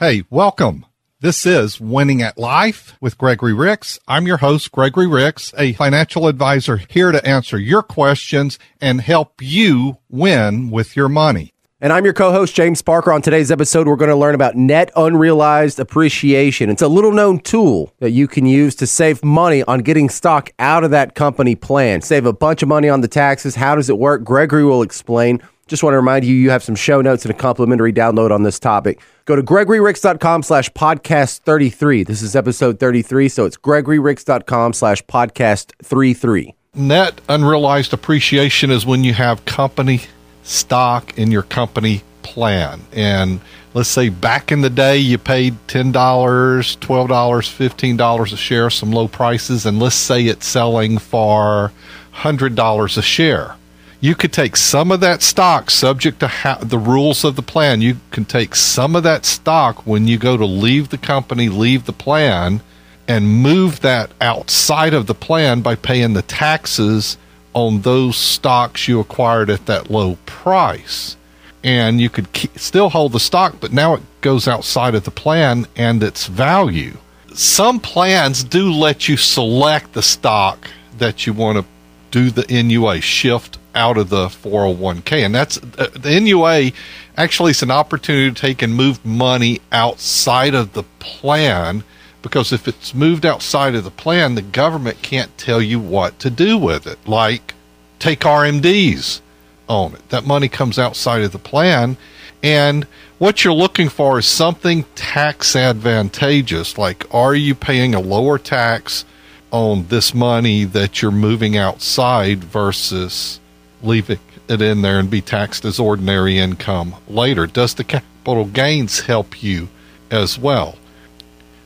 Hey, welcome. This is Winning at Life with Gregory Ricks. I'm your host, Gregory Ricks, a financial advisor here to answer your questions and help you win with your money. And I'm your co host, James Parker. On today's episode, we're going to learn about net unrealized appreciation. It's a little known tool that you can use to save money on getting stock out of that company plan. Save a bunch of money on the taxes. How does it work? Gregory will explain. Just want to remind you, you have some show notes and a complimentary download on this topic. Go to gregoryricks.com slash podcast 33. This is episode 33, so it's gregoryricks.com slash podcast 33. Net unrealized appreciation is when you have company stock in your company plan. And let's say back in the day, you paid $10, $12, $15 a share, some low prices, and let's say it's selling for $100 a share you could take some of that stock subject to the rules of the plan. You can take some of that stock when you go to leave the company, leave the plan, and move that outside of the plan by paying the taxes on those stocks you acquired at that low price. And you could still hold the stock, but now it goes outside of the plan and its value. Some plans do let you select the stock that you want to do the NUA shift out of the 401k. And that's uh, the NUA actually is an opportunity to take and move money outside of the plan because if it's moved outside of the plan, the government can't tell you what to do with it. Like take RMDs on it. That money comes outside of the plan. And what you're looking for is something tax advantageous. Like, are you paying a lower tax on this money that you're moving outside versus leave it in there and be taxed as ordinary income later? Does the capital gains help you as well?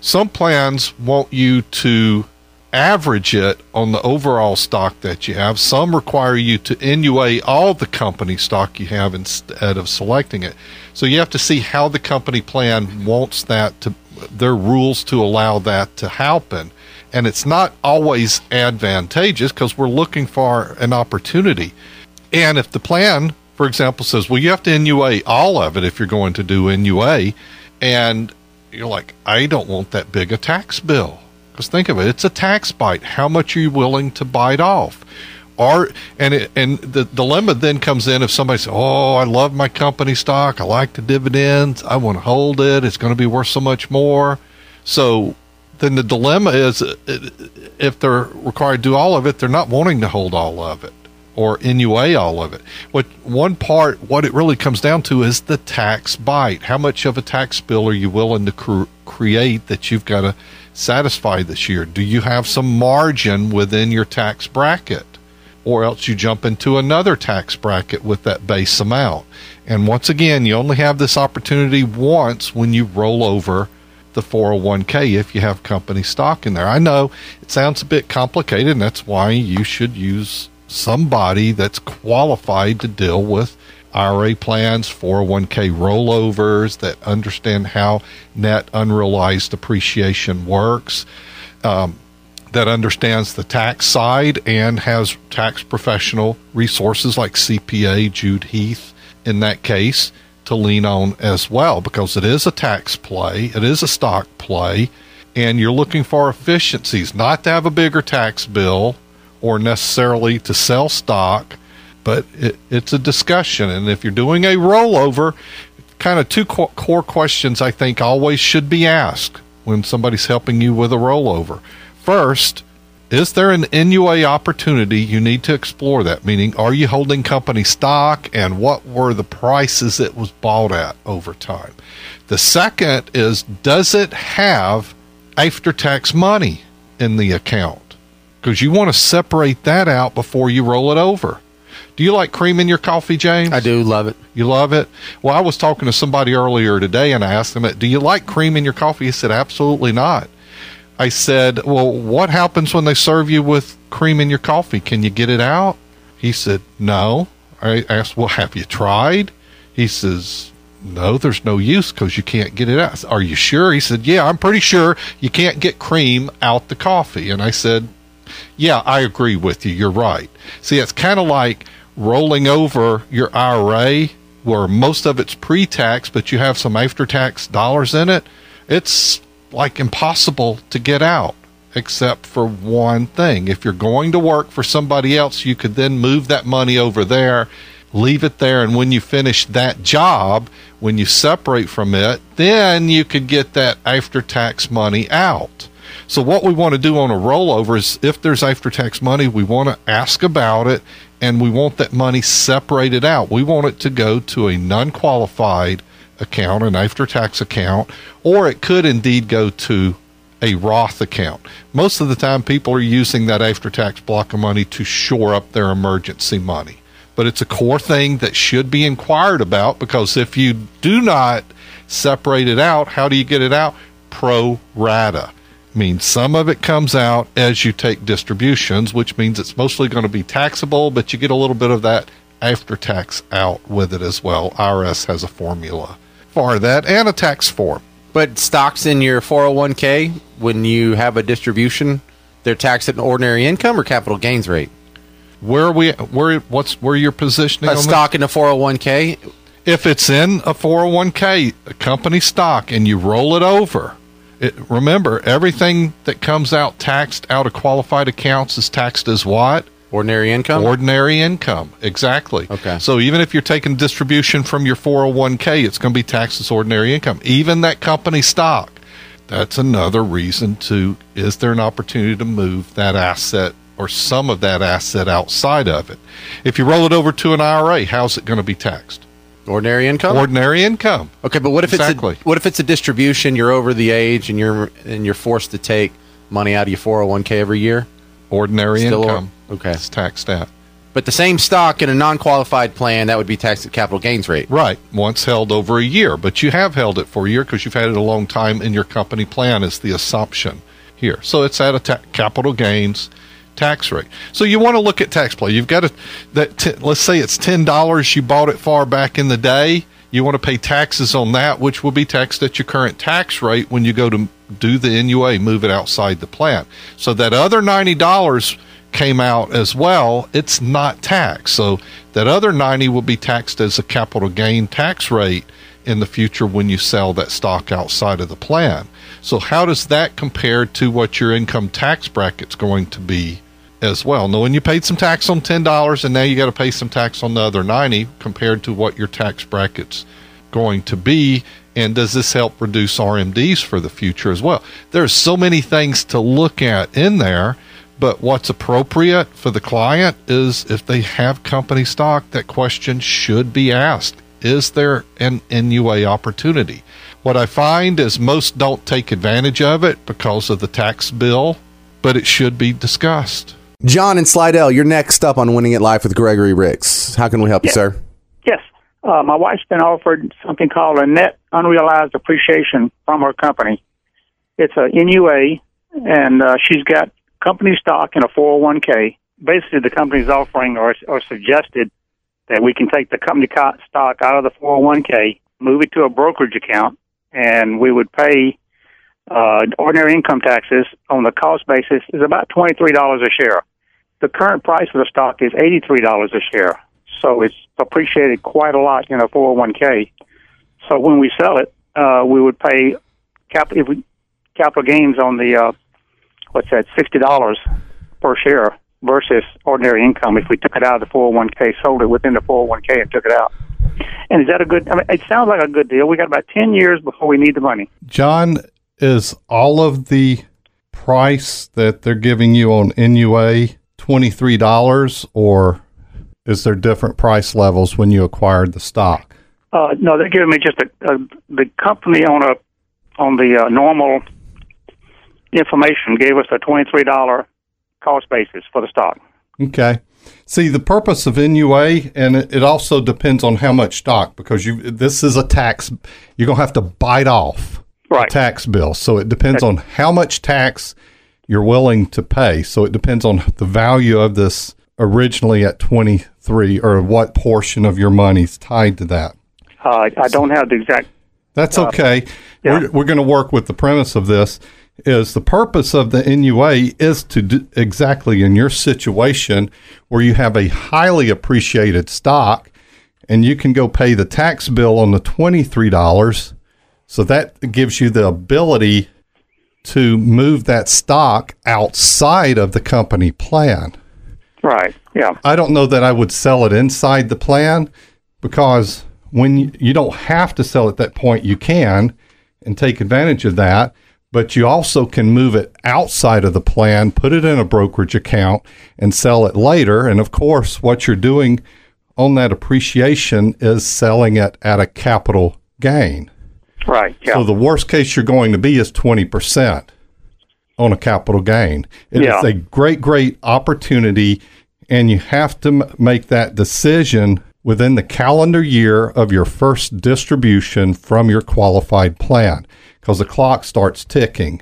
Some plans want you to average it on the overall stock that you have. Some require you to NUA all the company stock you have instead of selecting it. So you have to see how the company plan wants that to their rules to allow that to happen. And it's not always advantageous because we're looking for an opportunity. And if the plan, for example, says, well, you have to NUA all of it if you're going to do NUA, and you're like, I don't want that big a tax bill. Because think of it, it's a tax bite. How much are you willing to bite off? Or and it, and the dilemma then comes in if somebody says, "Oh, I love my company stock. I like the dividends. I want to hold it. It's going to be worth so much more." So then the dilemma is uh, if they're required to do all of it, they're not wanting to hold all of it or NUA all of it. What one part, what it really comes down to is the tax bite. How much of a tax bill are you willing to cr- create that you've got to satisfy this year? Do you have some margin within your tax bracket? Or else you jump into another tax bracket with that base amount. And once again, you only have this opportunity once when you roll over the 401k if you have company stock in there. I know it sounds a bit complicated, and that's why you should use somebody that's qualified to deal with IRA plans, 401k rollovers that understand how net unrealized appreciation works, um, that understands the tax side and has tax professional resources like CPA Jude Heath in that case to lean on as well because it is a tax play, it is a stock play, and you're looking for efficiencies, not to have a bigger tax bill or necessarily to sell stock, but it, it's a discussion. And if you're doing a rollover, kind of two core questions I think always should be asked when somebody's helping you with a rollover. First, is there an NUA opportunity you need to explore that? Meaning, are you holding company stock and what were the prices it was bought at over time? The second is, does it have after tax money in the account? because you want to separate that out before you roll it over. Do you like cream in your coffee, James? I do love it. You love it? Well, I was talking to somebody earlier today and I asked them, Do you like cream in your coffee? He said, Absolutely not. I said, Well, what happens when they serve you with cream in your coffee? Can you get it out? He said, No. I asked, Well, have you tried? He says, no, there's no use because you can't get it out. Are you sure? He said, Yeah, I'm pretty sure you can't get cream out the coffee. And I said, yeah, I agree with you. You're right. See, it's kind of like rolling over your IRA where most of it's pre-tax, but you have some after-tax dollars in it, it's like impossible to get out except for one thing. If you're going to work for somebody else, you could then move that money over there, leave it there, and when you finish that job, when you separate from it, then you could get that after tax money out. So, what we want to do on a rollover is if there's after tax money, we want to ask about it and we want that money separated out. We want it to go to a non qualified account, an after tax account, or it could indeed go to a Roth account. Most of the time, people are using that after tax block of money to shore up their emergency money. But it's a core thing that should be inquired about because if you do not separate it out, how do you get it out? Pro rata means some of it comes out as you take distributions, which means it's mostly going to be taxable, but you get a little bit of that after tax out with it as well. IRS has a formula for that and a tax form. But stocks in your 401k, when you have a distribution, they're taxed at an ordinary income or capital gains rate? Where are we where what's where you're positioning a stock this? in a 401k? If it's in a 401k, a company stock and you roll it over, it, remember, everything that comes out taxed out of qualified accounts is taxed as what? Ordinary income? Ordinary income, exactly. Okay. So even if you're taking distribution from your 401k, it's going to be taxed as ordinary income. Even that company stock. That's another reason to is there an opportunity to move that asset or some of that asset outside of it? If you roll it over to an IRA, how's it going to be taxed? Ordinary income. Ordinary income. Okay, but what if exactly. it's a, what if it's a distribution? You're over the age and you're and you're forced to take money out of your 401k every year. Ordinary Still income. Or, okay, it's taxed at. But the same stock in a non-qualified plan that would be taxed at capital gains rate. Right. Once held over a year, but you have held it for a year because you've had it a long time in your company plan. Is the assumption here? So it's at a ta- capital gains tax rate. So you want to look at tax play. You've got to that t- let's say it's ten dollars. You bought it far back in the day. You want to pay taxes on that, which will be taxed at your current tax rate when you go to do the NUA, move it outside the plant. So that other ninety dollars came out as well. It's not taxed. So that other ninety will be taxed as a capital gain tax rate in the future when you sell that stock outside of the plan. So how does that compare to what your income tax bracket's going to be as well. Knowing you paid some tax on ten dollars and now you got to pay some tax on the other ninety compared to what your tax bracket's going to be. And does this help reduce RMDs for the future as well? There's so many things to look at in there, but what's appropriate for the client is if they have company stock, that question should be asked. Is there an NUA opportunity? What I find is most don't take advantage of it because of the tax bill, but it should be discussed. John and Slidell, you're next up on Winning at Life with Gregory Ricks. How can we help yes. you, sir? Uh, my wife's been offered something called a net unrealized appreciation from her company. It's a NUA, and uh, she's got company stock in a 401k. Basically, the company's offering or, or suggested that we can take the company stock out of the 401k, move it to a brokerage account, and we would pay uh, ordinary income taxes on the cost basis is about $23 a share. The current price of the stock is $83 a share. So it's appreciated quite a lot in a 401k. So when we sell it, uh, we would pay cap- if we, capital gains on the, uh, what's that, $60 per share versus ordinary income if we took it out of the 401k, sold it within the 401k and took it out. And is that a good? I mean, it sounds like a good deal. We got about ten years before we need the money. John, is all of the price that they're giving you on NUA $23 or is there different price levels when you acquired the stock? Uh, no, they're giving me just a, a, the company on a on the uh, normal information gave us a twenty three dollar cost basis for the stock. Okay. See, the purpose of NUA, and it, it also depends on how much stock, because you this is a tax. You're gonna have to bite off right. tax bill. So it depends on how much tax you're willing to pay. So it depends on the value of this originally at 23 or what portion of your money is tied to that. Uh, I don't have the exact. That's uh, okay. Uh, yeah. We're, we're going to work with the premise of this is the purpose of the NUA is to do exactly in your situation where you have a highly appreciated stock and you can go pay the tax bill on the $23. So that gives you the ability to move that stock outside of the company plan. Right. Yeah. I don't know that I would sell it inside the plan because when you, you don't have to sell at that point, you can and take advantage of that. But you also can move it outside of the plan, put it in a brokerage account, and sell it later. And of course, what you're doing on that appreciation is selling it at a capital gain. Right. Yeah. So the worst case you're going to be is 20% on a capital gain. It is Yeah. a great, great opportunity, and you have to m- make that decision within the calendar year of your first distribution from your qualified plan because the clock starts ticking.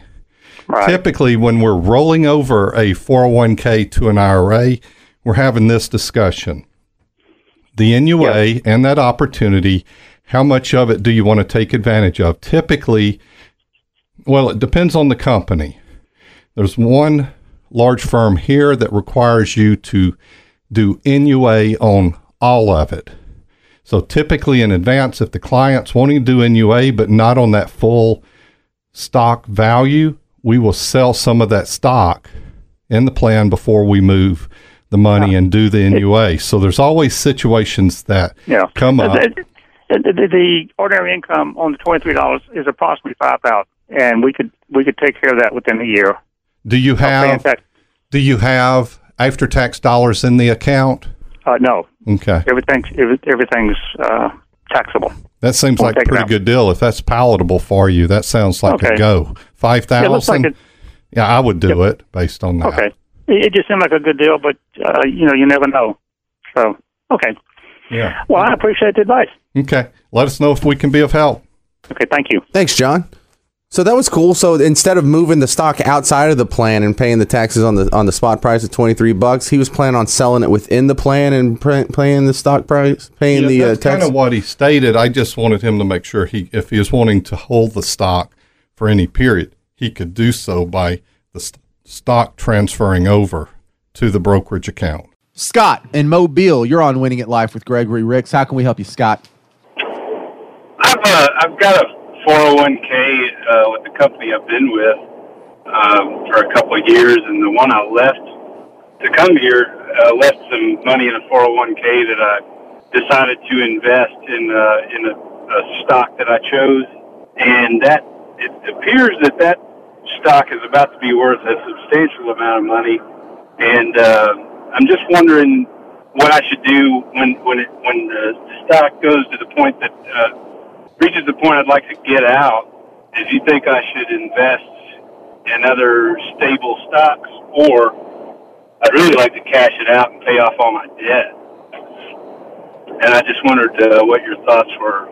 right. Typically, when we're rolling over a 401k to an IRA, we're having this discussion. The NUA and that opportunity, how much of it do you want to take advantage of? Typically, well, it depends on the company. There's one large firm here that requires you to do NUA on all of it. So typically in advance, if the client's wanting to do NUA but not on that full stock value, we will sell some of that stock in the plan before we move the money and do the NUA. So there's always situations that Yeah. come up. The, the, the, the ordinary income on the twenty three dollars is approximately five thousand, and we could we could take care of that within a year. Do you have do you have after tax dollars in the account? Uh, no, Okay. everything's everything's uh, taxable. That seems We'll like a pretty good deal. If that's palatable for you, that sounds like a go. Five Yeah, it like Yeah, I would do it based on that. Okay, it, it just seemed like a good deal, but uh, you know, you never know. So, okay. Yeah. Well, I appreciate the advice. Okay. Let us know if we can be of help. Okay, thank you. Thanks, John. So that was cool. So instead of moving the stock outside of the plan and paying the taxes on the on the spot price of twenty three bucks, he was planning on selling it within the plan and pay, paying the stock price, paying Yeah, the uh, that's tax. kind of what he stated. I just wanted him to make sure he, if he is wanting to hold the stock for any period, he could do so by the st- stock transferring over to the brokerage account. Scott in Mobile, you're on Winning at Life with Gregory Ricks. How can we help you, Scott? I've uh, I've got a 401k uh, with the company I've been with um, for a couple of years, and the one I left to come here uh, left some money in a 401k that I decided to invest in uh, in a, a stock that I chose, and that it appears that that stock is about to be worth a substantial amount of money, and uh, I'm just wondering what I should do when when it when the stock goes to the point that uh, reaches the point I'd like to get out. If you think I should invest in other stable stocks, or I'd really like to cash it out and pay off all my debt. And I just wondered uh, what your thoughts were.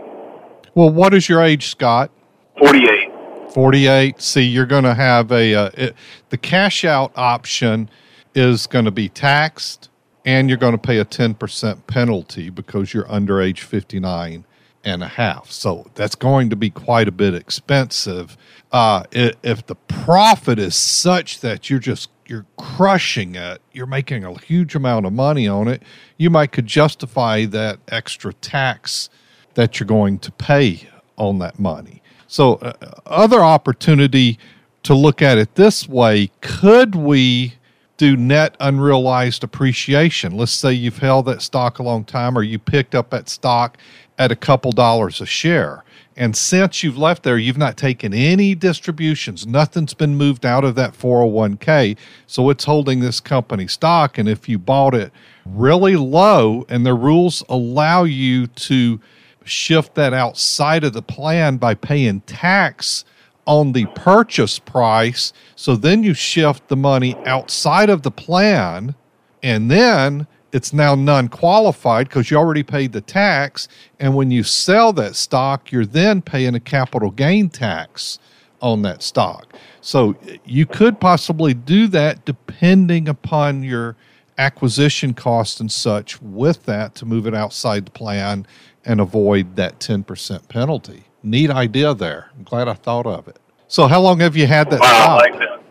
Well, what is your age, Scott? 48. 48. See, you're going to have a uh, it, the cash out option is going to be taxed and you're going to pay a 10% penalty because you're under age 59 and a half. So that's going to be quite a bit expensive. Uh, if the profit is such that you're just you're crushing it, you're making a huge amount of money on it, you might could justify that extra tax that you're going to pay on that money. So, uh, other opportunity to look at it this way could we do net unrealized appreciation? Let's say you've held that stock a long time or you picked up that stock at a couple dollars a share. And since you've left there, you've not taken any distributions. Nothing's been moved out of that 401k. So it's holding this company stock. And if you bought it really low and the rules allow you to shift that outside of the plan by paying tax on the purchase price. So then you shift the money outside of the plan, and then it's now non qualified because you already paid the tax. And when you sell that stock, you're then paying a capital gain tax on that stock. So you could possibly do that depending upon your acquisition cost and such with that to move it outside the plan and avoid that 10% penalty. Neat idea there. I'm glad I thought of it. So, how long have you had that Wow, I like that.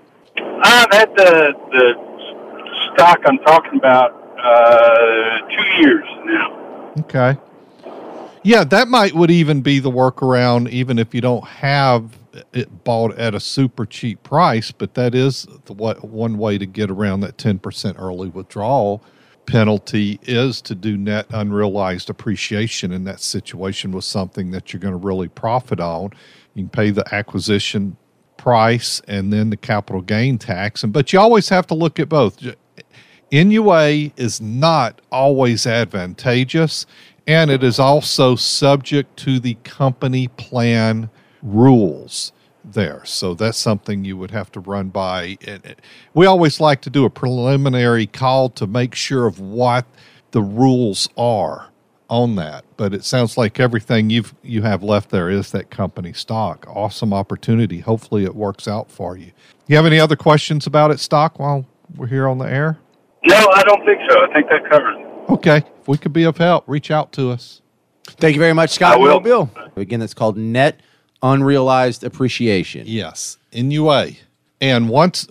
I've had the, the stock I'm talking about uh, two years now. Okay. Yeah, that might would even be the workaround, even if you don't have it bought at a super cheap price. But that is the what one way to get around that ten percent early withdrawal penalty is to do net unrealized appreciation in that situation with something that you're going to really profit on. You can pay the acquisition price and then the capital gain tax, and but you always have to look at both. NUA is not always advantageous and it is also subject to the company plan rules there. So that's something you would have to run by. Uh, we always like to do a preliminary call to make sure of what the rules are on that. But it sounds like everything you've you have left there is that company stock. Awesome opportunity. Hopefully it works out for you. You have any other questions about it stock while we're here on the air? No, I don't think so. I think that covers it. Okay. If we could be of help, reach out to us. Thank you very much, Scott. I will. Bill. Again, that's called net unrealized appreciation. Yes, NUA. And once,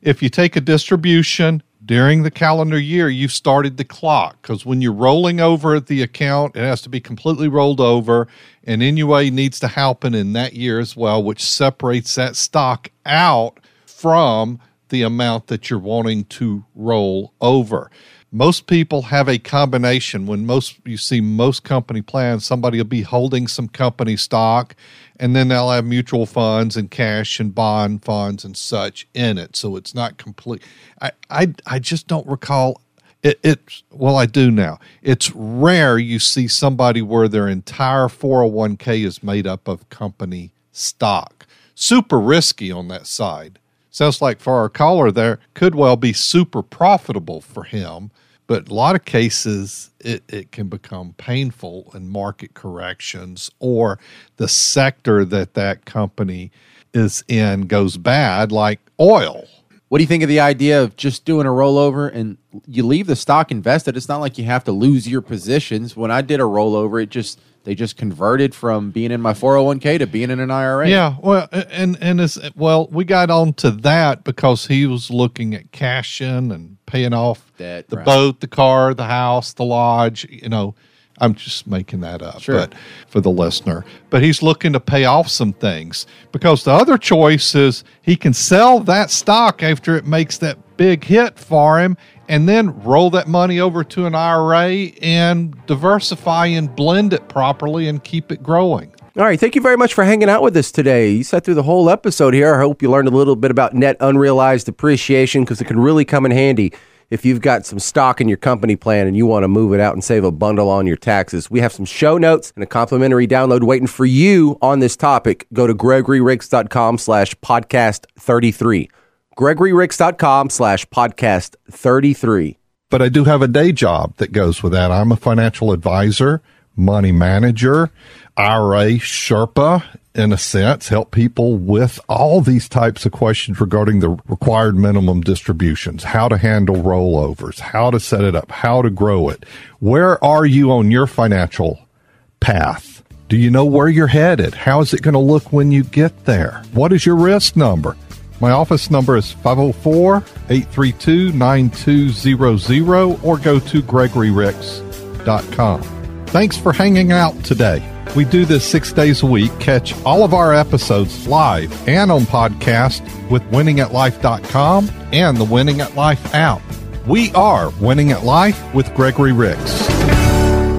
if you take a distribution during the calendar year, you've started the clock because when you're rolling over the account, it has to be completely rolled over. And NUA needs to happen in that year as well, which separates that stock out from the amount that you're wanting to roll over. Most people have a combination. When most you see most company plans somebody will be holding some company stock and then they'll have mutual funds and cash and bond funds and such in it. So it's not complete. I i, I just don't recall. It, it's well i do now. It's rare you see somebody where their entire 401k is made up of company stock. Super risky on that side sounds like for our caller there could well be super profitable for him but a lot of cases it, it can become painful in market corrections or the sector that that company is in goes bad like oil What do you think of the idea of just doing a rollover and you leave the stock invested? It's not like you have to lose your positions. When I did a rollover, it just they just converted from being in my 401k to being in an IRA. yeah well and and as well we got on to that because he was looking at cashing and paying off Debt, the right. boat the car the house the lodge you know i'm just making that up Sure. but for the listener but he's looking to pay off some things because the other choice is he can sell that stock after it makes that big hit for him and then roll that money over to an IRA and diversify and blend it properly and keep it growing. All right, thank you very much for hanging out with us today. You sat through the whole episode here. I hope you learned a little bit about net unrealized appreciation because it can really come in handy if you've got some stock in your company plan and you want to move it out and save a bundle on your taxes. We have some show notes and a complimentary download waiting for you on this topic. Go to gregoryricks.com slash podcast 33. gregoryricks.com slash podcast 33. but I do have a day job that goes with that. I'm a financial advisor, money manager, IRA Sherpa, in a sense, help people with all these types of questions regarding the required minimum distributions, how to handle rollovers, how to set it up, how to grow it. Where are you on your financial path? Do you know where you're headed? How is it going to look when you get there? What is your risk number? My office number is 504 832 9200 or go to gregoryricks.com. Thanks for hanging out today. We do this six days a week. Catch all of our episodes live and on podcast with winningatlife.com and the Winning at Life app. We are Winning at Life with Gregory Ricks.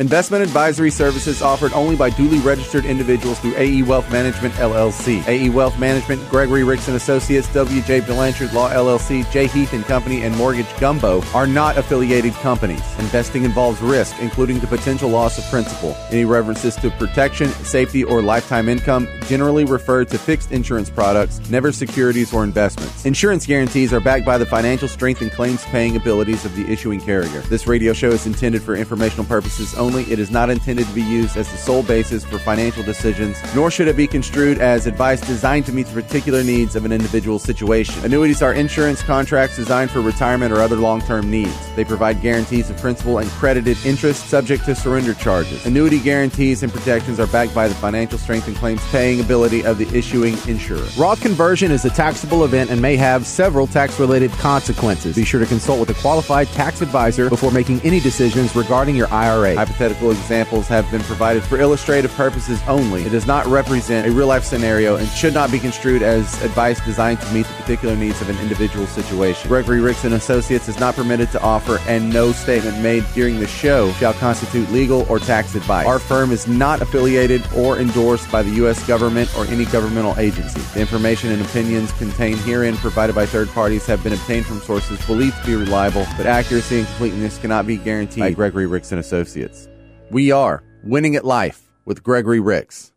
Investment advisory services offered only by duly registered individuals through AE Wealth Management LLC. AE Wealth Management, Gregory Ricks and Associates, W.J. Blanchard Law LLC, J. Heath and Company, and Mortgage Gumbo are not affiliated companies. Investing involves risk, including the potential loss of principal. Any references to protection, safety, or lifetime income generally refer to fixed insurance products, never securities or investments. Insurance guarantees are backed by the financial strength and claims paying abilities of the issuing carrier. This radio show is intended for informational purposes only. It is not intended to be used as the sole basis for financial decisions, nor should it be construed as advice designed to meet the particular needs of an individual situation. Annuities are insurance contracts designed for retirement or other long term needs. They provide guarantees of principal and credited interest subject to surrender charges. Annuity guarantees and protections are backed by the financial strength and claims paying ability of the issuing insurer. Roth conversion is a taxable event and may have several tax related consequences. Be sure to consult with a qualified tax advisor before making any decisions regarding your IRA. Hypothetical hypothetical examples have been provided for illustrative purposes only. It does not represent a real life scenario and should not be construed as advice designed to meet the particular needs of an individual situation. Gregory Ricks and Associates is not permitted to offer, and no statement made during the show shall constitute legal or tax advice. Our firm is not affiliated or endorsed by the U.S. government or any governmental agency. The information and opinions contained herein provided by third parties have been obtained from sources believed to be reliable, but accuracy and completeness cannot be guaranteed by Gregory Ricks and Associates. We are winning at life with Gregory Ricks.